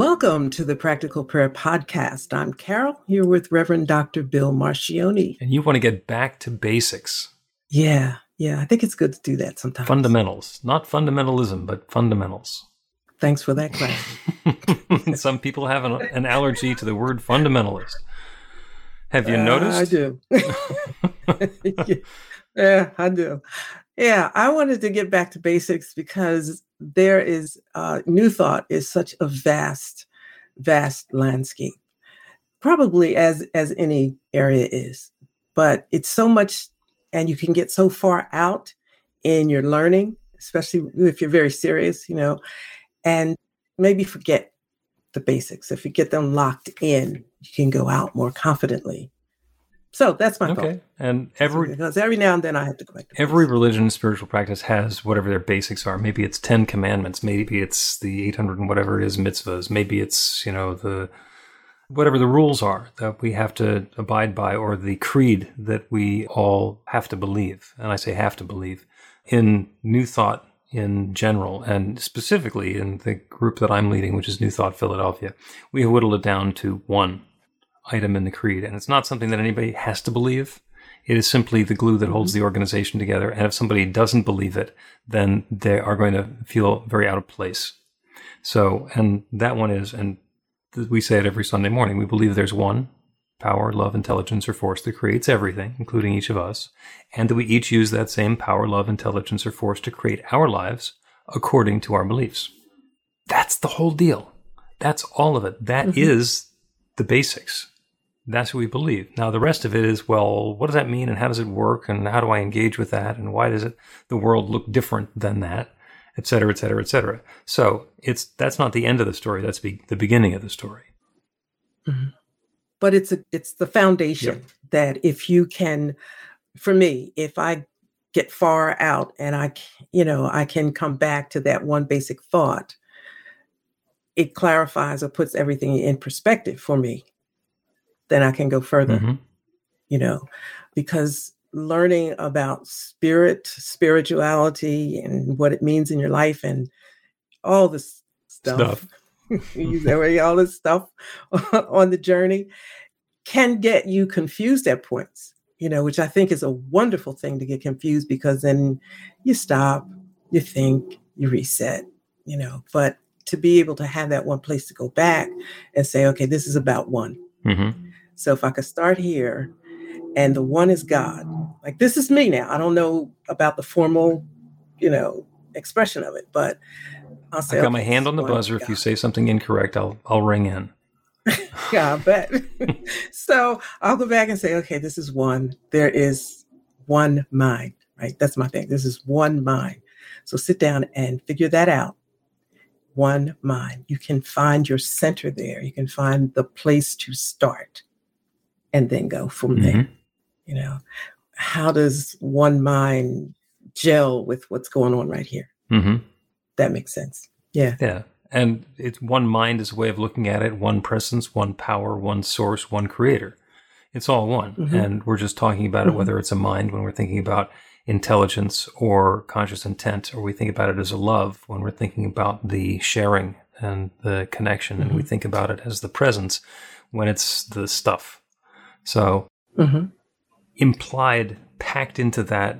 Welcome to the Practical Prayer Podcast. I'm Carol, here with Reverend Dr. Bill Marcioni. And you want to get back to basics. Yeah, yeah, I think it's good to do that sometimes. Fundamentals. Not fundamentalism, but fundamentals. Thanks for that question. Some people have an, an, allergy to the word fundamentalist. Have you uh, noticed? I do. yeah, I do. Yeah, I wanted to get back to basics because there is uh, New Thought is such a vast, vast landscape, probably as as any area is, but it's so much, and you can get so far out in your learning, especially if you're very serious, you know, and maybe forget the basics. If you get them locked in, you can go out more confidently so that's my okay. Thought. And every because every now and then I have to go back. To every religion and spiritual practice has whatever their basics are. Maybe it's ten commandments. Maybe it's the eight hundred and whatever it is mitzvahs. Maybe it's you know the whatever the rules are that we have to abide by, or the creed that we all have to believe. And I say have to believe in New Thought in general, and specifically in the group that I'm leading, which is New Thought Philadelphia. We have whittled it down to one item in the creed. And it's not something that anybody has to believe. It is simply the glue that holds the organization together. And if somebody doesn't believe it, then they are going to feel very out of place. So, and that one is, and we say it every Sunday morning, we believe there's one power, love, intelligence, or force that creates everything, including each of us, and that we each use that same power, love, intelligence, or force to create our lives according to our beliefs. That's the whole deal. That's all of it. That mm-hmm. is the basics. That's what we believe. Now, the rest of it is, well, what does that mean and how does it work and how do I engage with that and why does it, the world look different than that, et cetera, et cetera, et cetera. So it's, that's not the end of the story. That's be, the beginning of the story. Mm-hmm. But it's a, it's the foundation yep. that if you can, for me, if I get far out and I, you know, I can come back to that one basic thought, it clarifies or puts everything in perspective for me then I can go further. Mm-hmm. You know, because learning about spirit, spirituality, and what it means in your life, and all this stuff, stuff. all this stuff on the journey can get you confused at points. You know, which I think is a wonderful thing to get confused because then you stop, you think, you reset. You know, but to be able to have that one place to go back and say, okay, this is about one. Mm-hmm so if I could start here, and the one is God, like this is me now. I don't know about the formal, you know, expression of it, but I'll say. I got okay, my hand on the buzzer. If you say something incorrect, I'll I'll ring in. yeah, I bet. so I'll go back and say, okay, this is one. There is one mind, right? That's my thing. This is one mind. So sit down and figure that out. One mind. You can find your center there. You can find the place to start and then go from mm-hmm. there. You know, how does one mind gel with what's going on right here? Mm-hmm. That makes sense. Yeah. Yeah. And it's one mind is a way of looking at it, one presence, one power, one source, one creator. It's all one. Mm-hmm. And we're just talking about it, whether mm-hmm. it's a mind when we're thinking about intelligence or conscious intent, or we think about it as a love when we're thinking about the sharing and the connection, and we mm-hmm. think about it as the presence when it's the stuff so, mm-hmm. implied, packed into that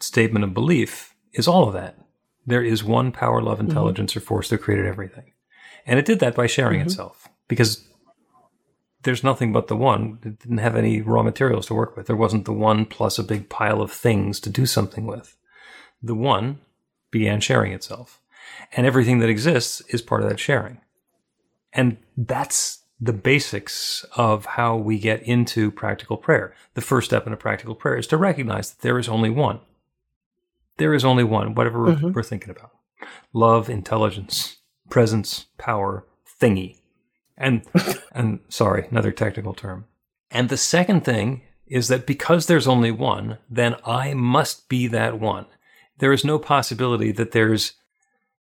statement of belief is all of that. There is one power, love, mm-hmm. intelligence, mm-hmm. or force that created everything. And it did that by sharing mm-hmm. itself because there's nothing but the one. It didn't have any raw materials to work with. There wasn't the one plus a big pile of things to do something with. The one began sharing itself. And everything that exists is part of that sharing. And that's the basics of how we get into practical prayer. The first step in a practical prayer is to recognize that there is only one. There is only one, whatever mm-hmm. we're thinking about love, intelligence, presence, power, thingy. And, and sorry, another technical term. And the second thing is that because there's only one, then I must be that one. There is no possibility that there's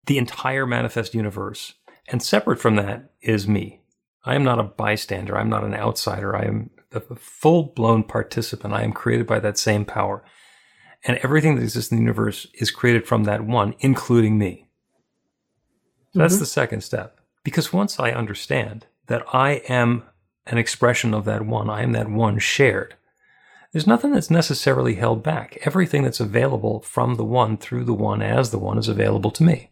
the entire manifest universe. And separate from that is me. I am not a bystander. I'm not an outsider. I am a full blown participant. I am created by that same power. And everything that exists in the universe is created from that one, including me. Mm-hmm. That's the second step. Because once I understand that I am an expression of that one, I am that one shared, there's nothing that's necessarily held back. Everything that's available from the one through the one as the one is available to me.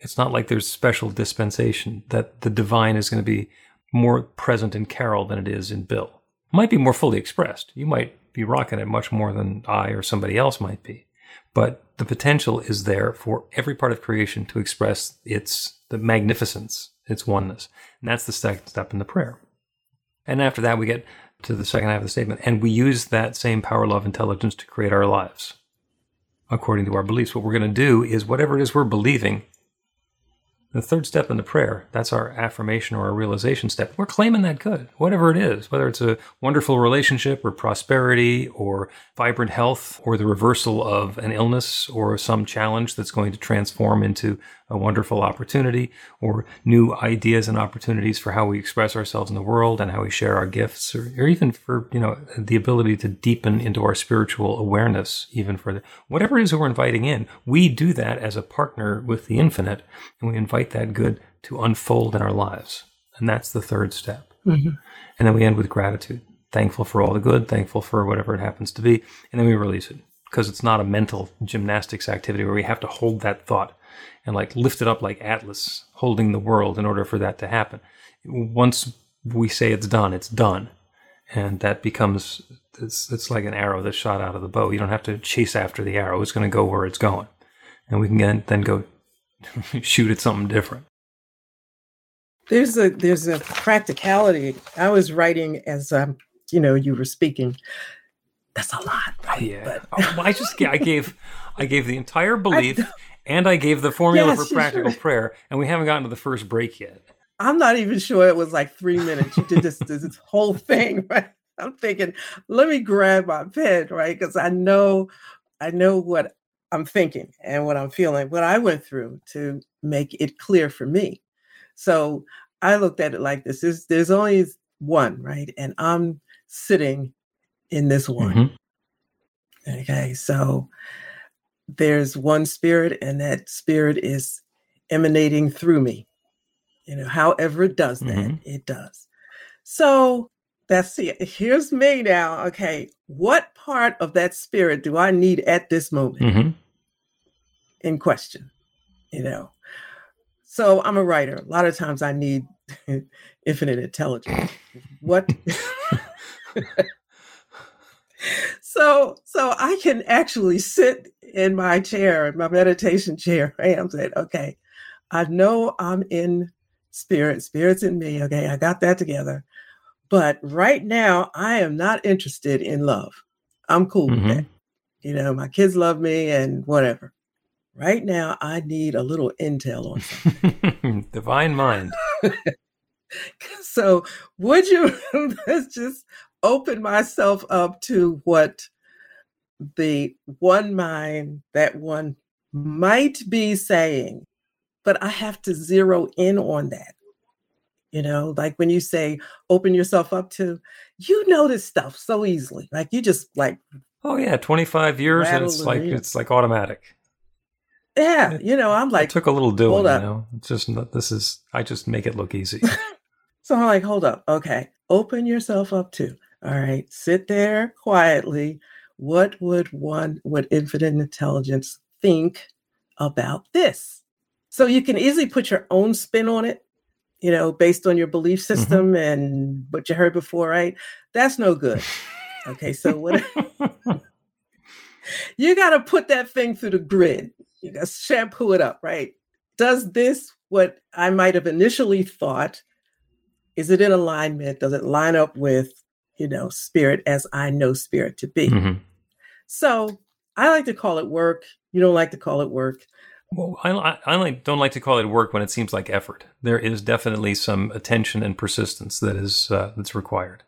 It's not like there's special dispensation that the divine is going to be more present in Carol than it is in Bill. Might be more fully expressed. You might be rocking it much more than I or somebody else might be. But the potential is there for every part of creation to express its the magnificence, its oneness. And that's the second step in the prayer. And after that we get to the second half of the statement. And we use that same power, love, intelligence to create our lives according to our beliefs. What we're going to do is whatever it is we're believing, the third step in the prayer, that's our affirmation or our realization step. We're claiming that good, whatever it is, whether it's a wonderful relationship or prosperity or vibrant health or the reversal of an illness or some challenge that's going to transform into a wonderful opportunity or new ideas and opportunities for how we express ourselves in the world and how we share our gifts or, or even for, you know, the ability to deepen into our spiritual awareness even further. Whatever it is that we're inviting in, we do that as a partner with the infinite and we invite that good to unfold in our lives. And that's the third step. Mm-hmm. And then we end with gratitude. Thankful for all the good, thankful for whatever it happens to be. And then we release it because it's not a mental gymnastics activity where we have to hold that thought and like lift it up like Atlas holding the world in order for that to happen. Once we say it's done, it's done. And that becomes, it's, it's like an arrow that's shot out of the bow. You don't have to chase after the arrow. It's going to go where it's going. And we can then go shoot at something different. There's a there's a practicality. I was writing as um, you know you were speaking. That's a lot, right? Yeah. But... oh, I just I gave I gave the entire belief and I gave the formula yes, for practical sure. prayer, and we haven't gotten to the first break yet. I'm not even sure it was like three minutes. You did this, this whole thing, right? I'm thinking, let me grab my pen, right? Because I know, I know what I'm thinking and what I'm feeling, what I went through to make it clear for me. So I looked at it like this: there's, there's only one, right? And I'm sitting in this one. Mm-hmm. Okay, so there's one spirit and that spirit is emanating through me you know however it does that mm-hmm. it does so that's it here's me now okay what part of that spirit do i need at this moment mm-hmm. In question you know so i'm a writer a lot of times i need infinite intelligence what so so i can actually sit in my chair, in my meditation chair, right? I'm saying, okay, I know I'm in spirit, spirit's in me. Okay, I got that together. But right now, I am not interested in love. I'm cool mm-hmm. with that. You know, my kids love me and whatever. Right now, I need a little intel on something. Divine mind. so, would you let's just open myself up to what the one mind that one might be saying, but I have to zero in on that. You know, like when you say open yourself up to, you know this stuff so easily. Like you just like Oh yeah, 25 years and it's like it's like automatic. Yeah, it, you know, I'm like took a little doing, you know. It's just this is I just make it look easy. so I'm like, hold up. Okay. Open yourself up to. All right. Sit there quietly what would one with infinite intelligence think about this? So you can easily put your own spin on it, you know, based on your belief Mm-hmm. system and what you heard before, right? That's no good. Okay, so what you got to put that thing through the grid. You got shampoo it up, right? Does this what I might have initially thought? Is it in alignment? Does it line up with, you know, spirit as I know spirit to be? Mhm. So I like to call it work. You don't like to call it work. Well, I, I, I like, don't like to call it work when it seems like effort. There is definitely some attention and persistence that is uh, that's required.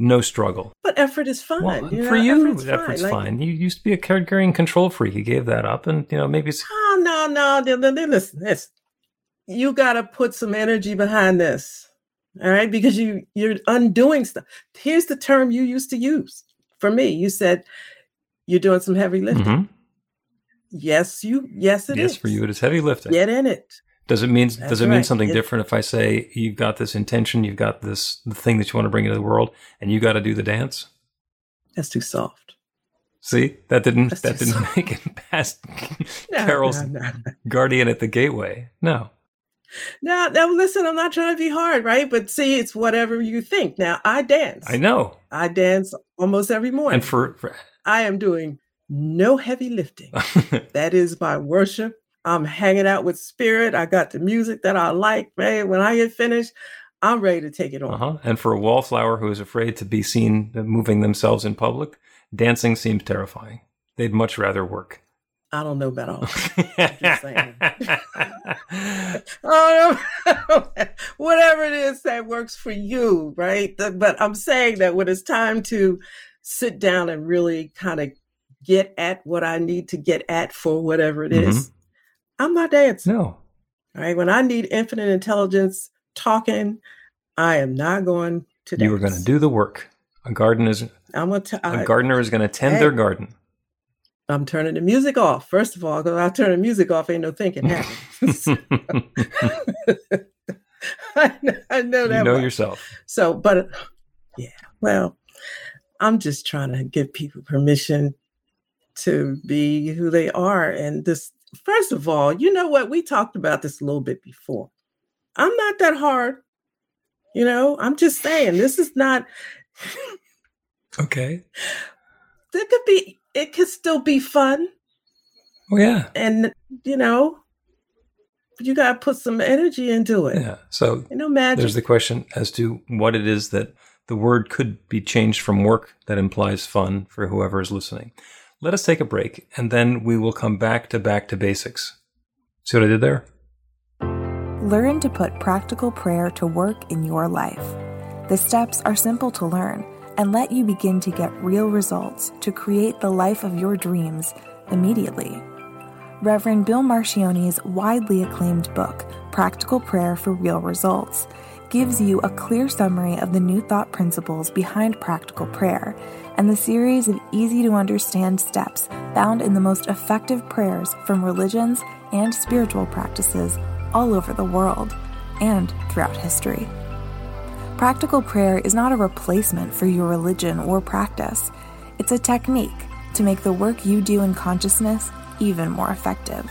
No struggle. But effort is fine. Well, you for know, you, effort's effort's, Like, fine. You used to be a card carrying control freak. You gave that up, and you know maybe it's, Oh no, no, listen, listen. You got to put some energy behind this, all right? Because you you're undoing stuff. Here's the term you used to use for me. You said you're doing some heavy lifting. Mhm. Yes, you. Yes, it is. yes for you. It is heavy lifting. Get in it. Does it mean does That's it mean right. something It- different if I say you've got this intention, you've got this the thing that you want to bring into the world, and you got to do the dance? That's too soft. See, that didn't That's that didn't soft. make it past No, Carol's no, no. guardian at the gateway. No, Now, now, listen. I'm not trying to be hard, right? But see, it's whatever you think. Now, I dance. I know. I dance almost every morning. And for, for I am doing no heavy lifting. That is my worship. I'm hanging out with spirit. I got the music that I like, man. When I get finished, I'm ready to take it on. uh-huh. and for a wallflower who is afraid to be seen moving themselves in public, dancing seems terrifying. They'd much rather work. I don't know about all. that. just saying. Oh, whatever it is that works for you, right? But I'm saying that when it's time to sit down and really kind of get at what I need to get at for whatever it is, I'm not dancing. no, All right. When I need infinite intelligence talking, I am not going to dance. you were going to do the work. A garden is I'm gonna. T- a gardener is going to tend Hey. their garden. I'm turning the music off. First of all, because I turn the music off, ain't no thinking happens. I, know, I know you that. know much. yourself. So, but yeah, well, I'm just trying to give people permission to be who they are. And this, first of all, you know what? We talked about this a little bit before. I'm not that hard. You know, I'm just saying this is not, Okay. there could be, it could still be fun. Oh yeah. And, you know, you got to put some energy into it. Yeah. So You know, magic. there's the question as to what it is that the word could be changed from work that implies fun for whoever is listening. Let us take a break and then we will come back to back to basics. See what I did there? Learn to put practical prayer to work in your life. The steps are simple to learn and let you begin to get real results to create the life of your dreams immediately. Reverend Bill Marcioni's widely acclaimed book, Practical Prayer for Real Results, gives you a clear summary of the new thought principles behind practical prayer and the series of easy to understand steps found in the most effective prayers from religions and spiritual practices all over the world and throughout history. Practical prayer is not a replacement for your religion or practice, it's a technique to make the work you do in consciousness even more effective.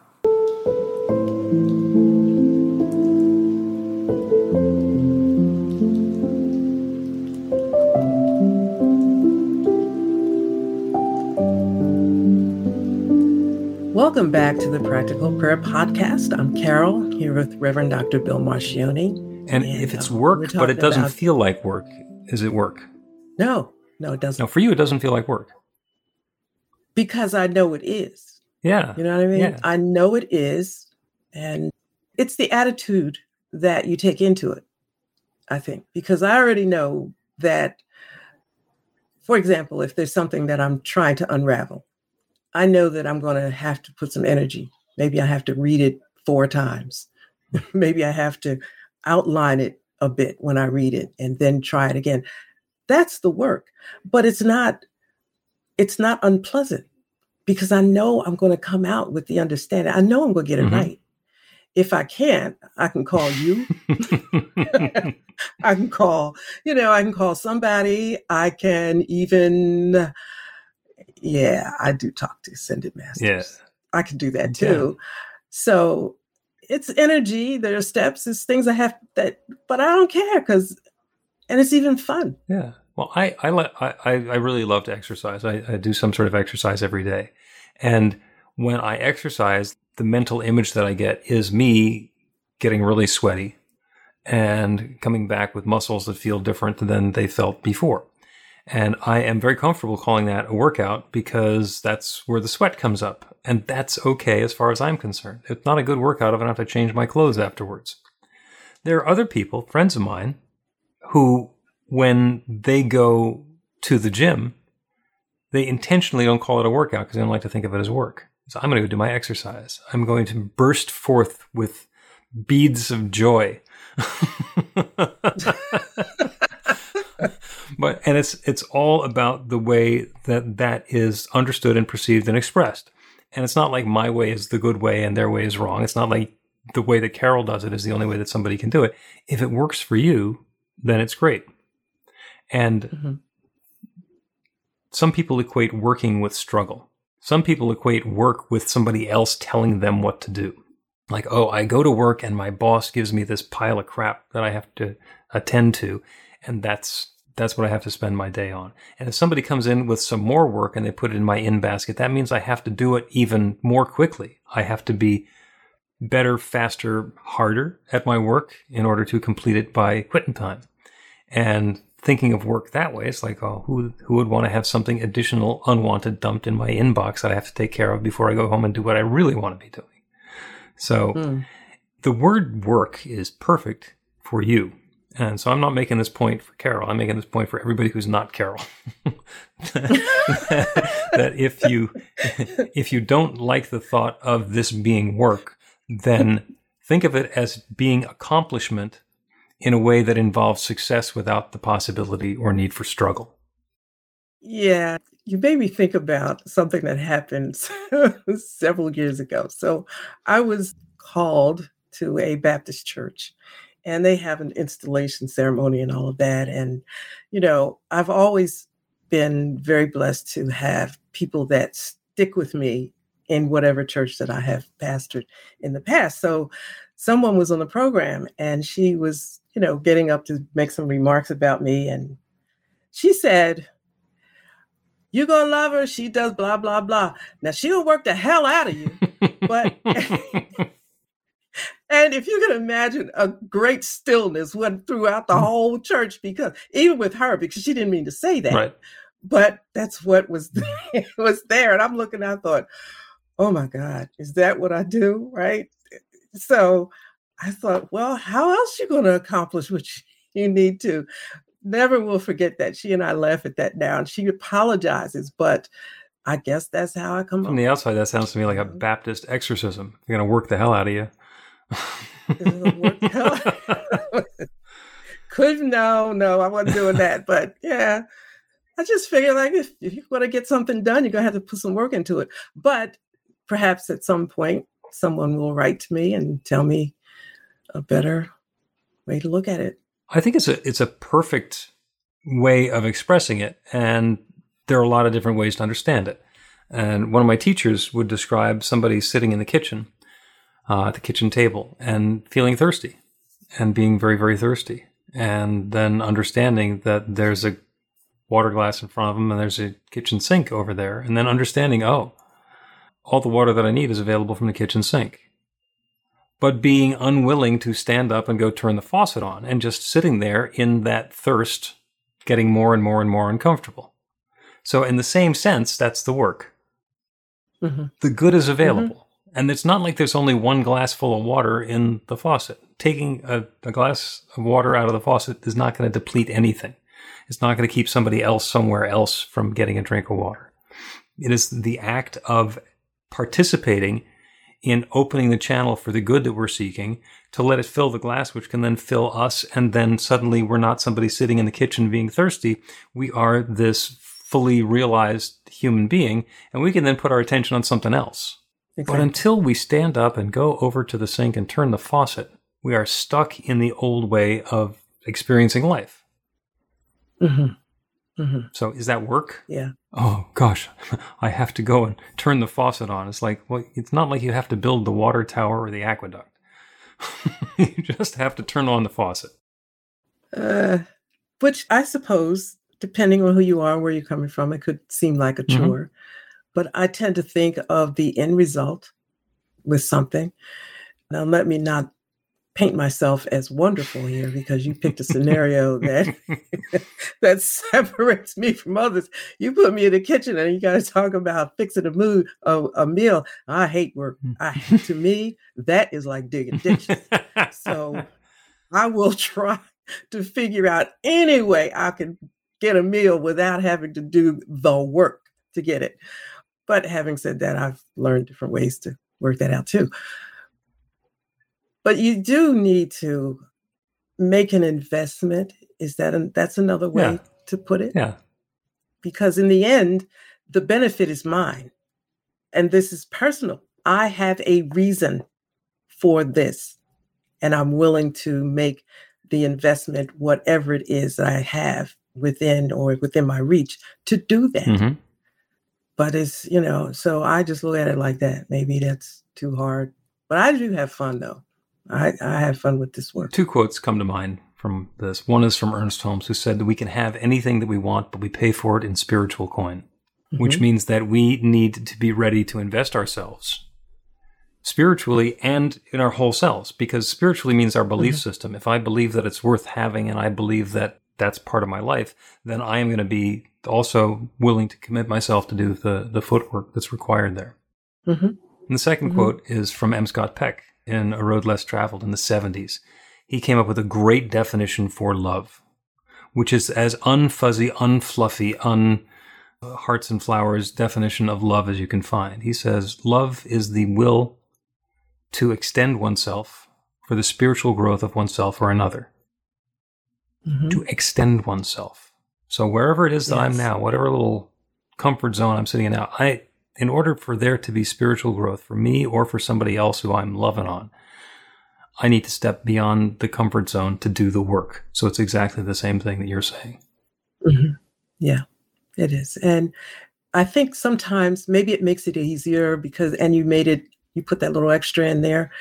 Welcome back to the Practical Prayer Podcast. I'm Carol here with Reverend Dr. Bill Marcioni. And And, if it's uh, work, but it doesn't about- feel like work, is it work? No, no, it doesn't. No, for you, it doesn't feel like work. Because I know it is. Yeah. You know what I mean? Yeah. I know it is. And it's the attitude that you take into it, I think, because I already know that, for example, if there's something that I'm trying to unravel, I know that I'm going to have to put some energy. Maybe I have to read it four times. Maybe I have to outline it a bit when I read it and then try it again. That's the work. But it's not it's not unpleasant because I know I'm going to come out with the understanding. I know I'm going to get it mm-hmm. right. If I can't, I can call you. I can call, you know, I can call somebody. I can even, yeah, I do talk to ascended masters. Yeah. I can do that too. Yeah. So it's energy. There are steps. It's things I have that, but I don't care because, and it's even fun. Yeah. Well, I I I I really love to exercise. I, I do some sort of exercise every day, and when I exercise, the mental image that I get is me getting really sweaty and coming back with muscles that feel different than they felt before. And I am very comfortable calling that a workout because that's where the sweat comes up. And that's okay as far as I'm concerned. It's not a good workout if I have to change my clothes afterwards. There are other people, friends of mine, who, when they go to the gym, they intentionally don't call it a workout because they don't like to think of it as work. So I'm going to go do my exercise. I'm going to burst forth with beads of joy. but and it's it's all about the way that that is understood and perceived and expressed. And it's not like my way is the good way and their way is wrong. It's not like the way that Carol does it is the only way that somebody can do it. If it works for you, then it's great. And mm-hmm. some people equate working with struggle. Some people equate work with somebody else telling them what to do. Like, oh, I go to work and my boss gives me this pile of crap that I have to attend to, and that's that's what I have to spend my day on. And if somebody comes in with some more work and they put it in my in basket, that means I have to do it even more quickly. I have to be better, faster, harder at my work in order to complete it by quitting time. And thinking of work that way, it's like, oh, who who would want to have something additional, unwanted dumped in my inbox that I have to take care of before I go home and do what I really want to be doing? So mm. the word work is perfect for you. And so I'm not making this point for Carol. I'm making this point for everybody who's not Carol. that if you if you don't like the thought of this being work, then think of it as being accomplishment in a way that involves success without the possibility or need for struggle. Yeah, you made me think about something that happened several years ago. So I was called to a Baptist church and they have an installation ceremony and all of that. And, you know, I've always been very blessed to have people that stick with me in whatever church that I have pastored in the past. So someone was on the program and she was you know, getting up to make some remarks about me. And she said, You're gonna love her. She does blah, blah, blah. Now she'll work the hell out of you. but and if you can imagine a great stillness went throughout the mm. whole church because even with her, because she didn't mean to say that. Right. But that's what was was there. And I'm looking, I thought, oh my God, is that what I do? Right. So I thought, well, how else you going to accomplish what you need to? Never will forget that. She and I laugh at that now, and she apologizes, but I guess that's how I come. From the outside, that sounds to me like a Baptist exorcism. You're going to work the hell out of you. Could no, no, I wasn't doing that. But yeah, I just figured like if, if you want to get something done, you're gonna have to put some work into it. But perhaps at some point, someone will write to me and tell me a better way to look at it. I think it's a it's a perfect way of expressing it, and there are a lot of different ways to understand it. And one of my teachers would describe somebody sitting in the kitchen, uh, at the kitchen table, and feeling thirsty, and being very very thirsty, and then understanding that there's a water glass in front of them and there's a kitchen sink over there, and then understanding, oh, all the water that I need is available from the kitchen sink but being unwilling to stand up and go turn the faucet on and just sitting there in that thirst, getting more and more and more uncomfortable. So, in the same sense, that's the work. Mm-hmm. The good is available. Mm-hmm. And it's not like there's only one glass full of water in the faucet. Taking a, a glass of water out of the faucet is not going to deplete anything. It's not going to keep somebody else somewhere else from getting a drink of water. It is the act of participating in opening the channel for the good that we're seeking to let it fill the glass, which can then fill us. And then suddenly we're not somebody sitting in the kitchen being thirsty. We are this fully realized human being, and we can then put our attention on something else. Exactly. But until we stand up and go over to the sink and turn the faucet, we are stuck in the old way of experiencing life. Mm-hmm. Mm-hmm. So is that work? Yeah. Oh gosh, I have to go and turn the faucet on. It's like, well, it's not like you have to build the water tower or the aqueduct. you just have to turn on the faucet. Uh, which I suppose, depending on who you are, where you're coming from, it could seem like a mm-hmm. chore. Mm-hmm. But I tend to think of the end result with something. Now, let me not paint myself as wonderful here because you picked a scenario that that separates me from others. You put me in the kitchen and you guys talk about fixing a mood a, a meal. I hate work. Hmm. I to me that is like digging ditches. so I will try to figure out any way I can get a meal without having to do the work to get it. But having said that, I've learned different ways to work that out too. But you do need to make an investment. Is that an, that's another way yeah. to put it? Yeah. Because in the end, the benefit is mine. And this is personal. I have a reason for this. And I'm willing to make the investment, whatever it is that I have within or within my reach, to do that. Mm-hmm. But it's, you know, so I just look at it like that. Maybe that's too hard. But I do have fun though. I, I have fun with this work. Two quotes come to mind from this. One is from Ernest Holmes, who said that we can have anything that we want, but we pay for it in spiritual coin, mm-hmm. which means that we need to be ready to invest ourselves spiritually and in our whole selves, because spiritually means our belief mm-hmm. system. If I believe that it's worth having and I believe that that's part of my life, then I am going to be also willing to commit myself to do the, the footwork that's required there. Mm-hmm. And the 2nd mm-hmm. quote is from M. Scott Peck, in A Road Less Traveled in the 70s. He came up with a great definition for love, which is as unfuzzy, unfluffy, un hearts and flowers definition of love as you can find. He says, Love is the will to extend oneself for the spiritual growth of oneself or another. Mm-hmm. To extend oneself. So wherever it is that yes. I'm now, whatever little comfort zone I'm sitting in now, I in order for there to be spiritual growth for me or for somebody else who I'm loving on, I need to step beyond the comfort zone to do the work. So it's exactly the same thing that you're saying. Mm-hmm. Yeah, it is. And I think sometimes maybe it makes it easier because, and you made it, you put that little extra in there.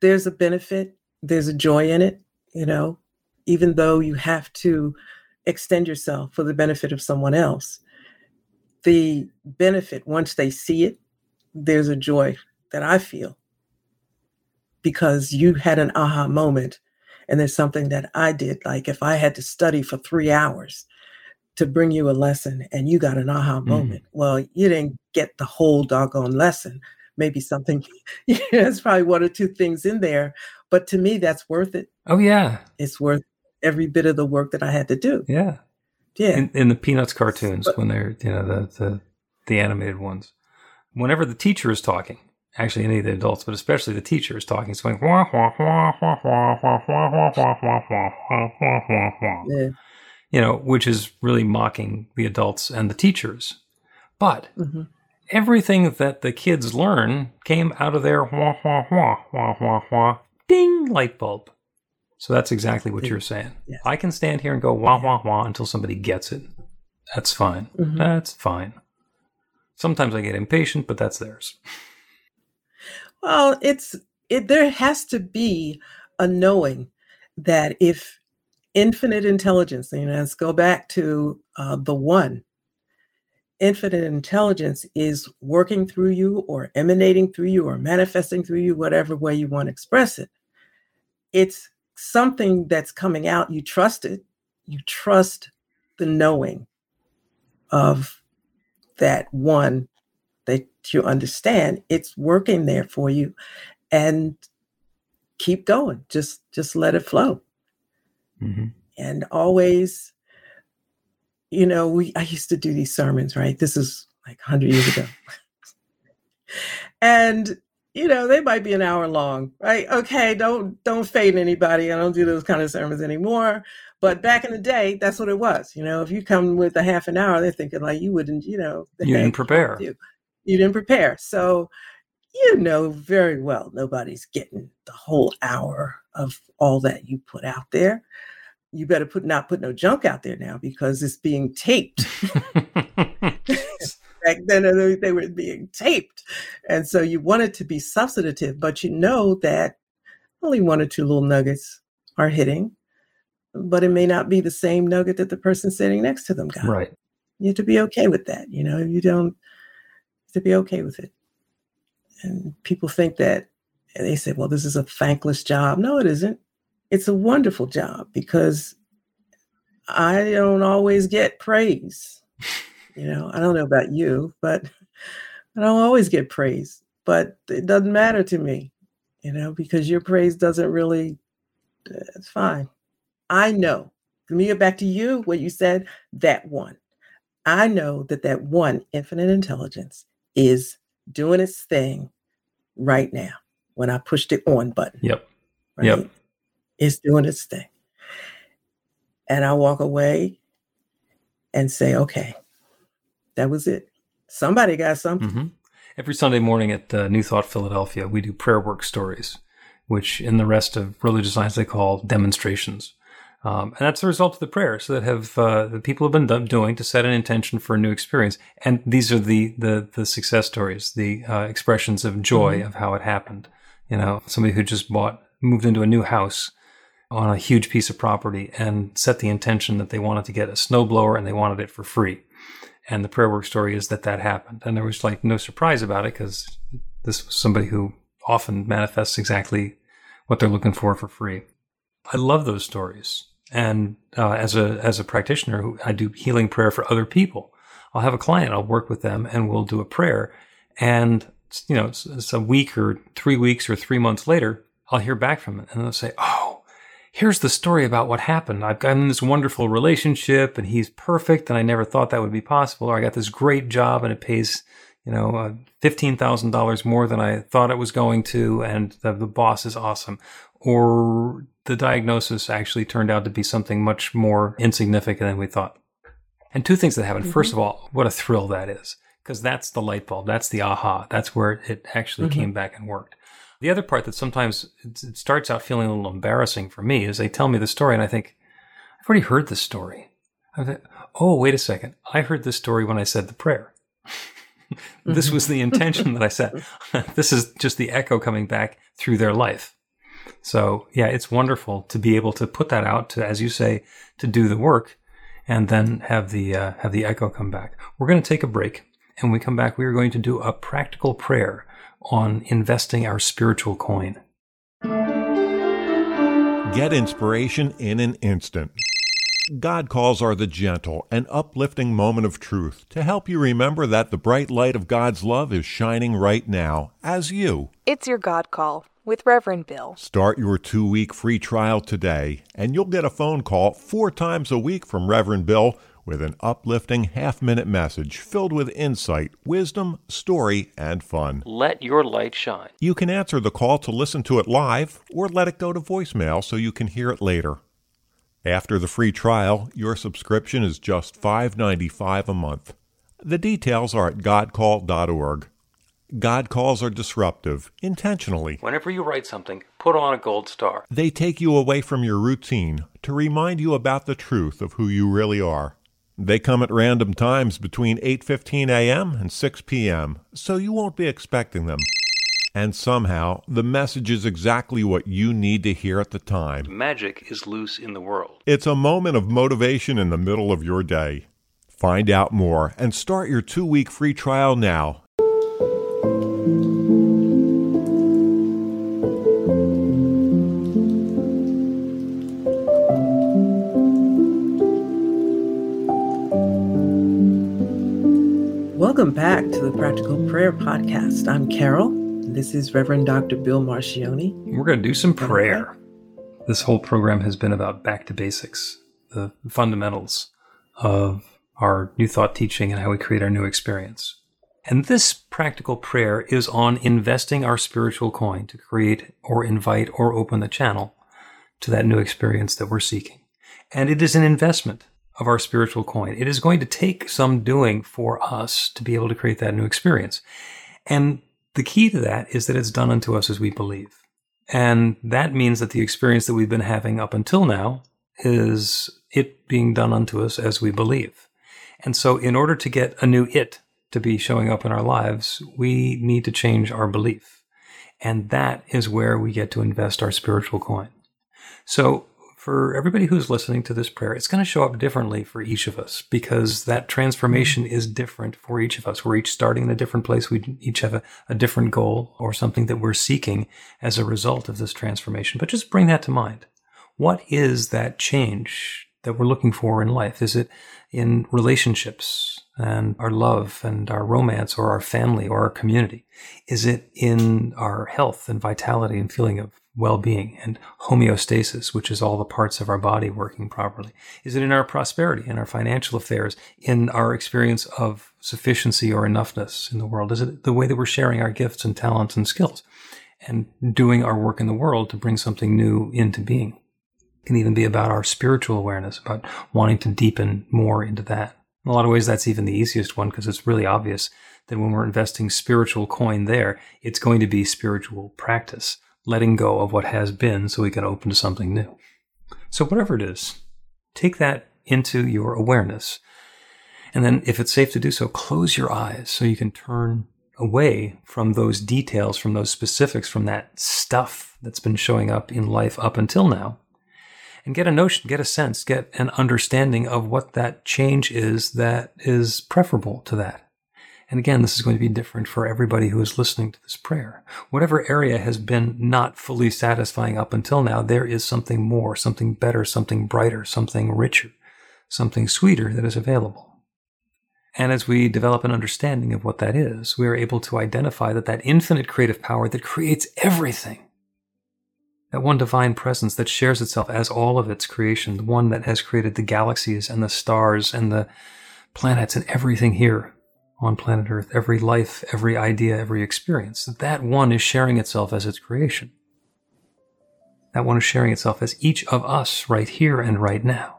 There's a benefit, there's a joy in it, you know, even though you have to extend yourself for the benefit of someone else. The benefit once they see it there's a joy that i feel because you had an aha moment and there's something that i did like if i had to study for three hours to bring you a lesson and you got an aha mm. moment well you didn't get the whole doggone lesson. Maybe something yeah, there's probably one or two things in there but to me that's worth it. Oh yeah. It's worth every bit of the work that i had to do yeah yeah. In, in the Peanuts cartoons, but, when they're, you know, the, the, the animated ones, whenever the teacher is talking, actually any of the adults, but especially the teacher is talking, it's going, wah, wah, wah, wah, wah, wah, wah, wah, wah, wah, wah, wah, wah, wah. Yeah. You know, which is really mocking the adults and the teachers. But mm-hmm. everything that the kids learn came out of their wah, wah, wah, wah, wah, wah, ding light bulb. So that's exactly what you're saying. Yes. I can stand here and go wah wah wah until somebody gets it. That's fine. Mm-hmm. That's fine. Sometimes I get impatient, but that's theirs. Well, it's it there has to be a knowing that if infinite intelligence, you know, let's go back to uh, the one. Infinite intelligence is working through you or emanating through you or manifesting through you, whatever way you want to express it. It's something that's coming out, you trust it. You trust the knowing of that one that you understand. It's working there for you. And keep going. Just just let it flow. Mm-hmm. and always you know we i used to do these sermons right? This is like 100 years ago. And you know, they might be an hour long, right? Okay, don't don't fade anybody. I don't do those kind of sermons anymore. But back in the day, that's what it was. You know, if you come with a half an hour, they're thinking like you wouldn't, you know, you didn't prepare. You. you didn't prepare. So you know very well nobody's getting the whole hour of all that you put out there. You better put not put no junk out there now because it's being taped. Back then they were being taped. And so you want it to be substantive, but you know that only one or two little nuggets are hitting, but it may not be the same nugget that the person sitting next to them got. Right. You have to be okay with that. You know, you don't have to be okay with it. And people think that, and they say, well, this is a thankless job. No, it isn't. It's a wonderful job because I don't always get praise. You know, I don't know about you, but I don't always get praise, but it doesn't matter to me, you know, because your praise doesn't really, it's fine. I know. Let me get back to you, what you said, that one. I know that that one infinite intelligence is doing its thing right now when I push the on button. Yep. Right? Yep. It's doing its thing. And I walk away and say, okay, that was it. Somebody got something. Mm-hmm. Every Sunday morning at uh, New Thought Philadelphia, we do prayer work stories, which in the rest of religious science they call demonstrations. Um, and that's the result of the prayers that have uh, the people have been doing to set an intention for a new experience. And these are the the, the success stories, the uh, expressions of joy mm-hmm. of how it happened. You know, somebody who just bought, moved into a new house on a huge piece of property and set the intention that they wanted to get a snowblower and they wanted it for free. And the prayer work story is that that happened. And there was like no surprise about it because this was somebody who often manifests exactly what they're looking for for free. I love those stories. And uh, as a as a practitioner, who I do healing prayer for other people. I'll have a client, I'll work with them, and we'll do a prayer. And you know, it's, it's a week or three weeks or three months later, I'll hear back from it, and they'll say, "Oh, here's the story about what happened. I've gotten in this wonderful relationship, and he's perfect, and I never thought that would be possible. Or I got this great job, and it pays." You know, uh, fifteen thousand dollars more than I thought it was going to, and the, the boss is awesome. Or the diagnosis actually turned out to be something much more insignificant than we thought. And two things that happened. Mm-hmm. First of all, what a thrill that is, because that's the light bulb. That's the aha. That's where it actually mm-hmm. came back and worked. The other part that sometimes it starts out feeling a little embarrassing for me is they tell me the story and I think, I've already heard this story. I Think, oh, wait a second. I heard this story when I said the prayer. this was the intention that I set. this is just the echo coming back through their life. So yeah, it's wonderful to be able to put that out to, as you say, to do the work and then have the, uh, have the echo come back. We're going to take a break and when we come back, we are going to do a practical prayer on investing our spiritual coin. Get inspiration in an instant. God calls are the gentle and uplifting moment of truth to help you remember that the bright light of God's love is shining right now as you. It's your God call with Reverend Bill. Start your two week free trial today, and you'll get a phone call four times a week from Reverend Bill with an uplifting half minute message filled with insight, wisdom, story, and fun. Let your light shine. You can answer the call to listen to it live or let it go to voicemail so you can hear it later. After the free trial, your subscription is just $5.95 a month. The details are at godcall.org. God calls are disruptive, intentionally. Whenever you write something, put on a gold star. They take you away from your routine to remind you about the truth of who you really are. They come at random times between 8:15 a.m. and 6 p.m., so you won't be expecting them. And somehow, the message is exactly what you need to hear at the time. Magic is loose in the world. It's a moment of motivation in the middle of your day. Find out more and start your 2-week free trial now Welcome back to the Practical Prayer Podcast. I'm Carol. This is Reverend Dr. Bill Marcioni. We're going to do some prayer. This whole program has been about back to basics, the fundamentals of our new thought teaching and how we create our new experience. And this practical prayer is on investing our spiritual coin to create or invite or open the channel to that new experience that we're seeking. And it is an investment of our spiritual coin. It is going to take some doing for us to be able to create that new experience. And the key to that is that it's done unto us as we believe. And that means that the experience that we've been having up until now is it being done unto us as we believe. And so, in order to get a new it to be showing up in our lives, we need to change our belief. And that is where we get to invest our spiritual coin. So, for everybody who's listening to this prayer, it's going to show up differently for each of us because that transformation mm-hmm. is different for each of us. We're each starting in a different place. We each have a, a, different goal or something that we're seeking as a result of this transformation. But just bring that to mind. What is that change that we're looking for in life? Is it in relationships and our love and our romance or our family or our community? Is it in our health and vitality and feeling of well being and homeostasis, which is all the parts of our body working properly? Is it in our prosperity, in our financial affairs, in our experience of sufficiency or enoughness in the world? Is it the way that we're sharing our gifts and talents and skills and doing our work in the world to bring something new into being? It can even be about our spiritual awareness, about wanting to deepen more into that. In a lot of ways, that's even the easiest one because it's really obvious that when we're investing spiritual coin there, it's going to be spiritual practice letting go of what has been so we can open to something new. So, whatever it is, take that into your awareness. And then, if it's safe to do so, close your eyes so you can turn away from those details, from those specifics, from that stuff that's been showing up in life up until now, and get a notion, get a sense, get an understanding of what that change is that is preferable to that. And again, this is going to be different for everybody who is listening to this prayer. Whatever area has been not fully satisfying up until now, there is something more, something better, something brighter, something richer, something sweeter that is available. And as we develop an understanding of what that is, we are able to identify that that infinite creative power that creates everything, that one divine presence that shares itself as all of its creation, the one that has created the galaxies and the stars and the planets and everything here, on planet Earth, every life, every idea, every experience, that one is sharing itself as its creation. That one is sharing itself as each of us right here and right now.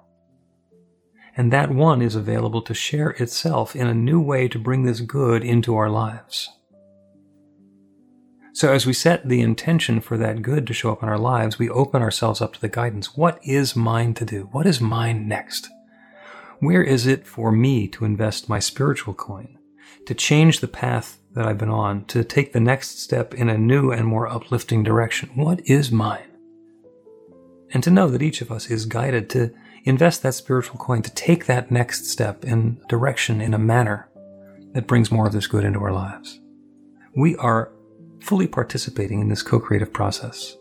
And that one is available to share itself in a new way to bring this good into our lives. So, as we set the intention for that good to show up in our lives, we open ourselves up to the guidance. What is mine to do? What is mine next? Where is it for me to invest my spiritual coin? To change the path that I've been on, to take the next step in a new and more uplifting direction. What is mine? And to know that each of us is guided to invest that spiritual coin, to take that next step in direction in a manner that brings more of this good into our lives. We are fully participating in this co creative process.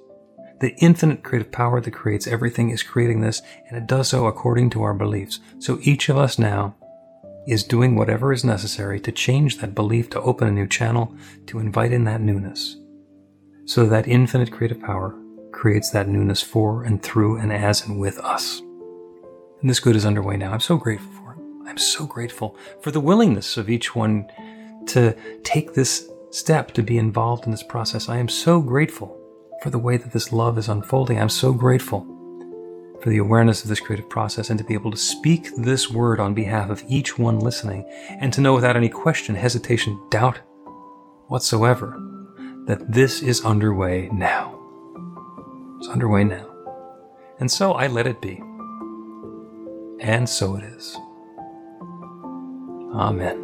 The infinite creative power that creates everything is creating this, and it does so according to our beliefs. So each of us now is doing whatever is necessary to change that belief, to open a new channel, to invite in that newness. So that infinite creative power creates that newness for and through and as and with us. And this good is underway now. I'm so grateful for it. I'm so grateful for the willingness of each one to take this step to be involved in this process. I am so grateful for the way that this love is unfolding. I'm so grateful for the awareness of this creative process and to be able to speak this word on behalf of each one listening and to know without any question, hesitation, doubt whatsoever that this is underway now. It's underway now. And so I let it be. And so it is. Amen.